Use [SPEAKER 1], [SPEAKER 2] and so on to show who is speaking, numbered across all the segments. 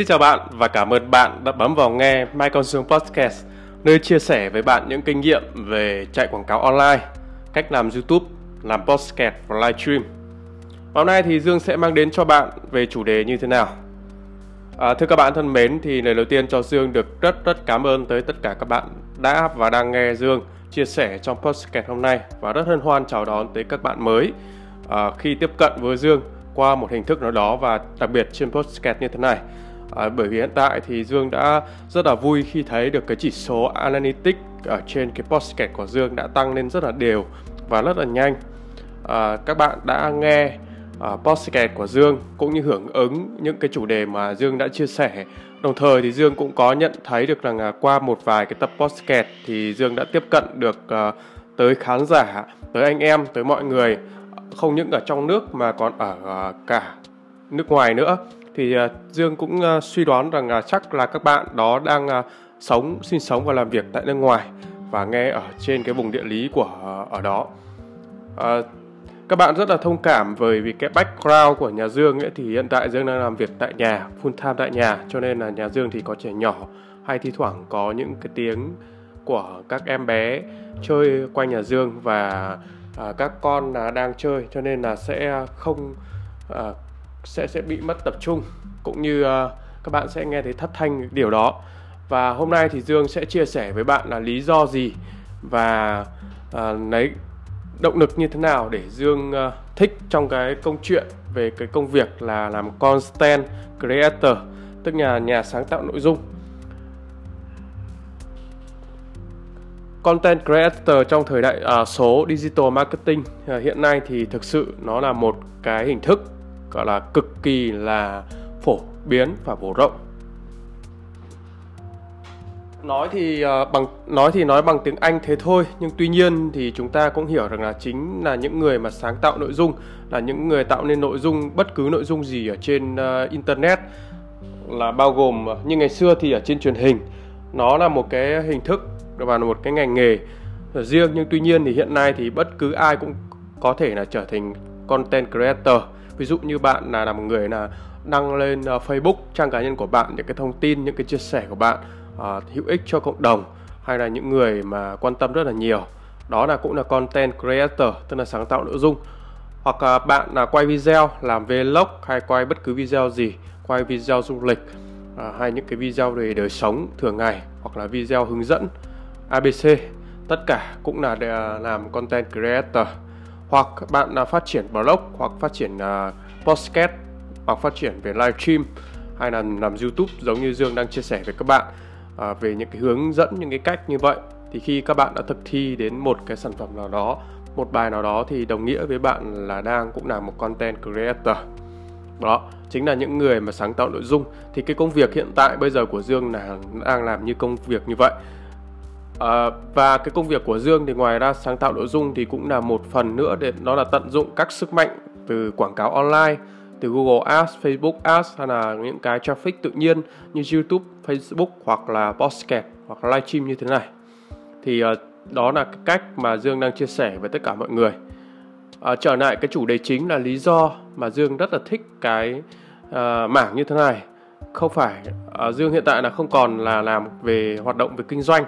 [SPEAKER 1] Xin chào bạn và cảm ơn bạn đã bấm vào nghe My dương Podcast, nơi chia sẻ với bạn những kinh nghiệm về chạy quảng cáo online, cách làm YouTube, làm podcast và livestream. Hôm nay thì Dương sẽ mang đến cho bạn về chủ đề như thế nào. À, thưa các bạn thân mến, thì lời đầu tiên cho Dương được rất rất cảm ơn tới tất cả các bạn đã và đang nghe Dương chia sẻ trong podcast hôm nay và rất hân hoan chào đón tới các bạn mới à, khi tiếp cận với Dương qua một hình thức nào đó và đặc biệt trên podcast như thế này. À, bởi vì hiện tại thì Dương đã rất là vui khi thấy được cái chỉ số Analytics ở trên cái podcast của Dương đã tăng lên rất là đều và rất là nhanh. À, các bạn đã nghe uh, podcast của Dương cũng như hưởng ứng những cái chủ đề mà Dương đã chia sẻ. Đồng thời thì Dương cũng có nhận thấy được rằng uh, qua một vài cái tập podcast thì Dương đã tiếp cận được uh, tới khán giả, tới anh em, tới mọi người không những ở trong nước mà còn ở uh, cả nước ngoài nữa thì à, Dương cũng à, suy đoán rằng à, chắc là các bạn đó đang sống sinh sống và làm việc tại nước ngoài và nghe ở trên cái vùng địa lý của ở đó. À, các bạn rất là thông cảm bởi vì cái background của nhà Dương ấy thì hiện tại Dương đang làm việc tại nhà, full time tại nhà cho nên là nhà Dương thì có trẻ nhỏ hay thi thoảng có những cái tiếng của các em bé chơi quanh nhà Dương và à, các con là đang chơi cho nên là sẽ không à, sẽ sẽ bị mất tập trung cũng như uh, các bạn sẽ nghe thấy thất thanh điều đó. Và hôm nay thì Dương sẽ chia sẻ với bạn là lý do gì và uh, lấy động lực như thế nào để Dương uh, thích trong cái công chuyện về cái công việc là làm content creator tức là nhà sáng tạo nội dung. Content creator trong thời đại uh, số digital marketing uh, hiện nay thì thực sự nó là một cái hình thức gọi là cực kỳ là phổ biến và phổ rộng. Nói thì uh, bằng nói thì nói bằng tiếng Anh thế thôi nhưng tuy nhiên thì chúng ta cũng hiểu rằng là chính là những người mà sáng tạo nội dung là những người tạo nên nội dung bất cứ nội dung gì ở trên uh, internet là bao gồm ờ, như ngày xưa thì ở trên truyền hình. Nó là một cái hình thức và một cái ngành nghề riêng nhưng tuy nhiên thì hiện nay thì bất cứ ai cũng có thể là trở thành content creator ví dụ như bạn là là một người là đăng lên uh, Facebook trang cá nhân của bạn những cái thông tin những cái chia sẻ của bạn uh, hữu ích cho cộng đồng hay là những người mà quan tâm rất là nhiều. Đó là cũng là content creator tức là sáng tạo nội dung. Hoặc uh, bạn là quay video làm vlog hay quay bất cứ video gì quay video du lịch uh, hay những cái video về đời sống thường ngày hoặc là video hướng dẫn abc tất cả cũng là để làm content creator hoặc bạn là phát triển blog hoặc phát triển uh, podcast hoặc phát triển về livestream hay là làm youtube giống như dương đang chia sẻ với các bạn à, về những cái hướng dẫn những cái cách như vậy. Thì khi các bạn đã thực thi đến một cái sản phẩm nào đó một bài nào đó thì đồng nghĩa với bạn là đang cũng là một content creator. Đó chính là những người mà sáng tạo nội dung. Thì cái công việc hiện tại bây giờ của Dương là đang làm như công việc như vậy à, và cái công việc của Dương thì ngoài ra sáng tạo nội dung thì cũng là một phần nữa để nó là tận dụng các sức mạnh từ quảng cáo online từ Google Ads, Facebook Ads hay là những cái traffic tự nhiên như YouTube, Facebook hoặc là podcast hoặc livestream như thế này. Thì uh, đó là cái cách mà Dương đang chia sẻ với tất cả mọi người. Uh, trở lại cái chủ đề chính là lý do mà Dương rất là thích cái uh, mảng như thế này. Không phải uh, Dương hiện tại là không còn là làm về hoạt động về kinh doanh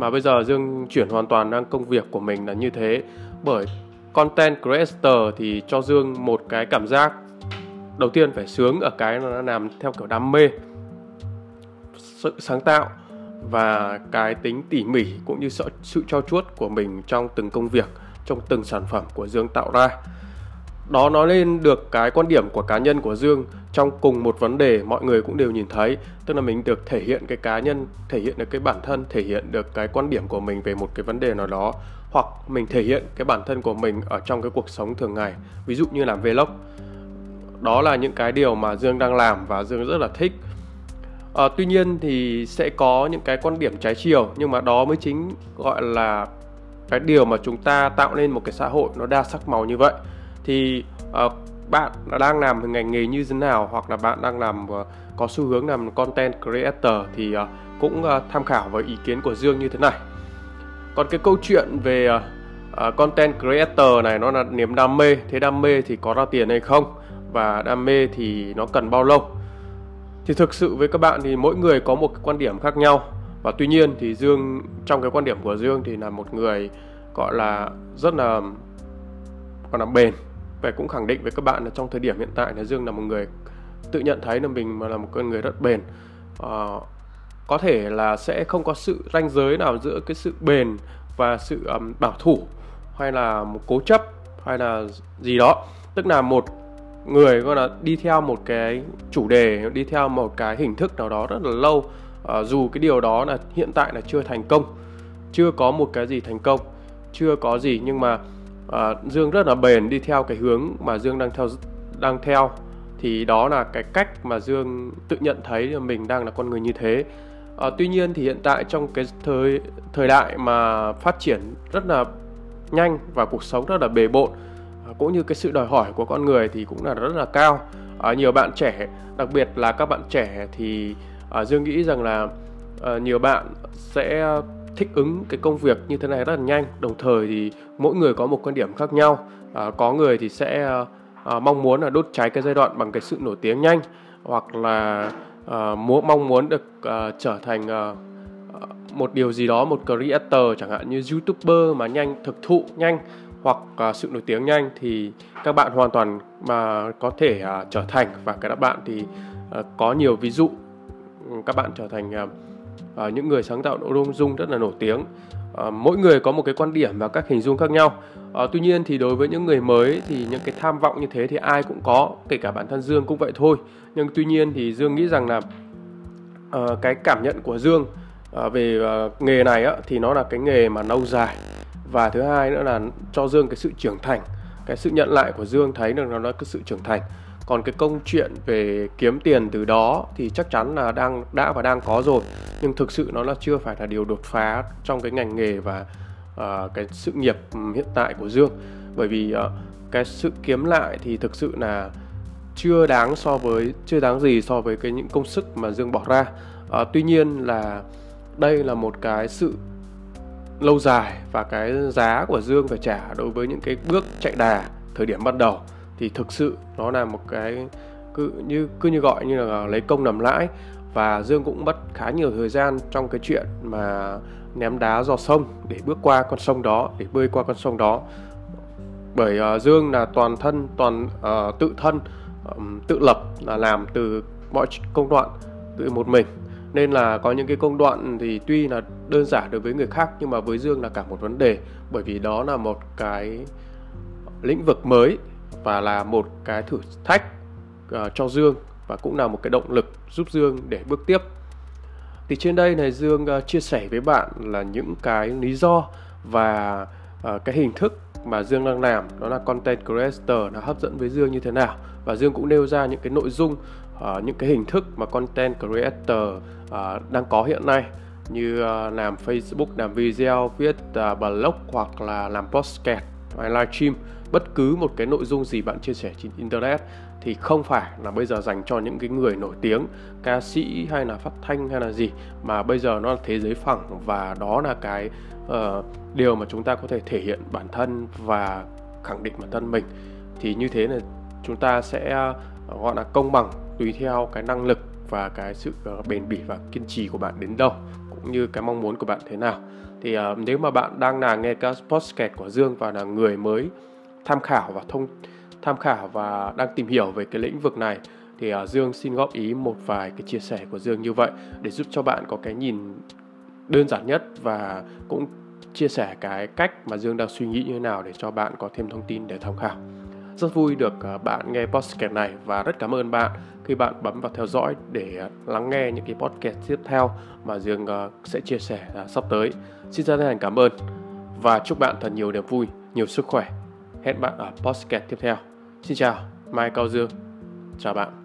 [SPEAKER 1] mà bây giờ Dương chuyển hoàn toàn sang công việc của mình là như thế. Bởi content creator thì cho Dương một cái cảm giác đầu tiên phải sướng ở cái nó làm theo kiểu đam mê sự sáng tạo và cái tính tỉ mỉ cũng như sự, sự cho chuốt của mình trong từng công việc trong từng sản phẩm của Dương tạo ra đó nói lên được cái quan điểm của cá nhân của Dương trong cùng một vấn đề mọi người cũng đều nhìn thấy tức là mình được thể hiện cái cá nhân thể hiện được cái bản thân thể hiện được cái quan điểm của mình về một cái vấn đề nào đó hoặc mình thể hiện cái bản thân của mình ở trong cái cuộc sống thường ngày ví dụ như làm vlog. Đó là những cái điều mà Dương đang làm và Dương rất là thích. À, tuy nhiên thì sẽ có những cái quan điểm trái chiều nhưng mà đó mới chính gọi là cái điều mà chúng ta tạo nên một cái xã hội nó đa sắc màu như vậy thì uh, bạn đang làm ngành nghề như thế nào? Hoặc là bạn đang làm uh, có xu hướng làm content creator thì uh, cũng uh, tham khảo với ý kiến của Dương như thế này. Còn cái câu chuyện về uh, uh, content creator này nó là niềm đam mê. Thế đam mê thì có ra tiền hay không? Và đam mê thì nó cần bao lâu? Thì thực sự với các bạn thì mỗi người có một cái quan điểm khác nhau. Và tuy nhiên thì Dương trong cái quan điểm của Dương thì là một người gọi là rất là còn là bền và cũng khẳng định với các bạn là trong thời điểm hiện tại là Dương là một người tự nhận thấy là mình mà là một con người rất bền. Uh, có thể là sẽ không có sự ranh giới nào giữa cái sự bền và sự um, bảo thủ hay là một cố chấp hay là gì đó. Tức là một người gọi là đi theo một cái chủ đề đi theo một cái hình thức nào đó rất là lâu uh, dù cái điều đó là hiện tại là chưa thành công chưa có một cái gì thành công chưa có gì nhưng mà à, Dương rất là bền đi theo cái hướng mà Dương đang theo đang theo. Thì đó là cái cách mà Dương tự nhận thấy là mình đang là con người như thế. À, tuy nhiên thì hiện tại trong cái thời thời đại mà phát triển rất là nhanh và cuộc sống rất là bề bộn à, cũng như cái sự đòi hỏi của con người thì cũng là rất là cao. À, nhiều bạn trẻ đặc biệt là các bạn trẻ thì à, Dương nghĩ rằng là à, nhiều bạn sẽ thích ứng cái công việc như thế này rất là nhanh. Đồng thời thì mỗi người có một quan điểm khác nhau. À, có người thì sẽ à, mong muốn là đốt cháy cái giai đoạn bằng cái sự nổi tiếng nhanh hoặc là à, muốn mong muốn được à, trở thành à, một điều gì đó một creator chẳng hạn như youtuber mà nhanh thực thụ nhanh hoặc à, sự nổi tiếng nhanh thì các bạn hoàn toàn mà có thể à, trở thành. Và các bạn thì à, có nhiều ví dụ ừ, các bạn trở thành à, à, những người sáng tạo nội dung rất là nổi tiếng. À, mỗi người có một cái quan điểm và các hình dung khác nhau. À, tuy nhiên thì đối với những người mới thì những cái tham vọng như thế thì ai cũng có kể cả bản thân dương cũng vậy thôi. Nhưng tuy nhiên thì dương nghĩ rằng là à, cái cảm nhận của dương à, về à, nghề này á, thì nó là cái nghề mà lâu dài. Và thứ hai nữa là cho dương cái sự trưởng thành. Cái sự nhận lại của dương thấy được nó là cái sự trưởng thành còn cái công chuyện về kiếm tiền từ đó thì chắc chắn là đang đã và đang có rồi. Nhưng thực sự nó là chưa phải là điều đột phá trong cái ngành nghề và uh, cái sự nghiệp hiện tại của Dương. Bởi vì uh, cái sự kiếm lại thì thực sự là chưa đáng so với chưa đáng gì so với cái những công sức mà Dương bỏ ra. Uh, tuy nhiên là đây là một cái sự lâu dài và cái giá của Dương phải trả đối với những cái bước chạy đà thời điểm ban đầu thì thực sự nó là một cái cứ như cứ như gọi như là lấy công nằm lãi. Và Dương cũng mất khá nhiều thời gian trong cái chuyện mà ném đá dò sông để bước qua con sông đó để bơi qua con sông đó. Bởi uh, Dương là toàn thân toàn uh, tự thân um, tự lập là làm từ mọi công đoạn tự một mình. Nên là có những cái công đoạn thì tuy là đơn giản đối với người khác nhưng mà với Dương là cả một vấn đề. Bởi vì đó là một cái lĩnh vực mới và là một cái thử thách uh, cho Dương và cũng là một cái động lực giúp Dương để bước tiếp. Thì trên đây này Dương uh, chia sẻ với bạn là những cái lý do và uh, cái hình thức mà Dương đang làm đó là content creator nó hấp dẫn với Dương như thế nào và Dương cũng nêu ra những cái nội dung uh, những cái hình thức mà content creator uh, đang có hiện nay như uh, làm Facebook, làm video, viết uh, blog hoặc là làm podcast hay livestream bất cứ một cái nội dung gì bạn chia sẻ trên internet thì không phải là bây giờ dành cho những cái người nổi tiếng ca sĩ hay là phát thanh hay là gì mà bây giờ nó là thế giới phẳng và đó là cái uh, điều mà chúng ta có thể thể hiện bản thân và khẳng định bản thân mình. Thì như thế là chúng ta sẽ uh, gọi là công bằng tùy theo cái năng lực và cái sự uh, bền bỉ và kiên trì của bạn đến đâu cũng như cái mong muốn của bạn thế nào. Thì uh, nếu mà bạn đang là nghe các podcast của Dương và là người mới tham khảo và thông tham khảo và đang tìm hiểu về cái lĩnh vực này thì uh, Dương xin góp ý một vài cái chia sẻ của Dương như vậy để giúp cho bạn có cái nhìn đơn giản nhất và cũng chia sẻ cái cách mà Dương đang suy nghĩ như thế nào để cho bạn có thêm thông tin để tham khảo. Rất vui được uh, bạn nghe podcast này và rất cảm ơn bạn khi bạn bấm vào theo dõi để uh, lắng nghe những cái podcast tiếp theo mà Dương uh, sẽ chia sẻ uh, sắp tới. Xin chân thành cảm ơn và chúc bạn thật nhiều niềm vui, nhiều sức khỏe. Hẹn bạn ở podcast tiếp theo. Xin chào, Mai Cao Dương. Chào bạn.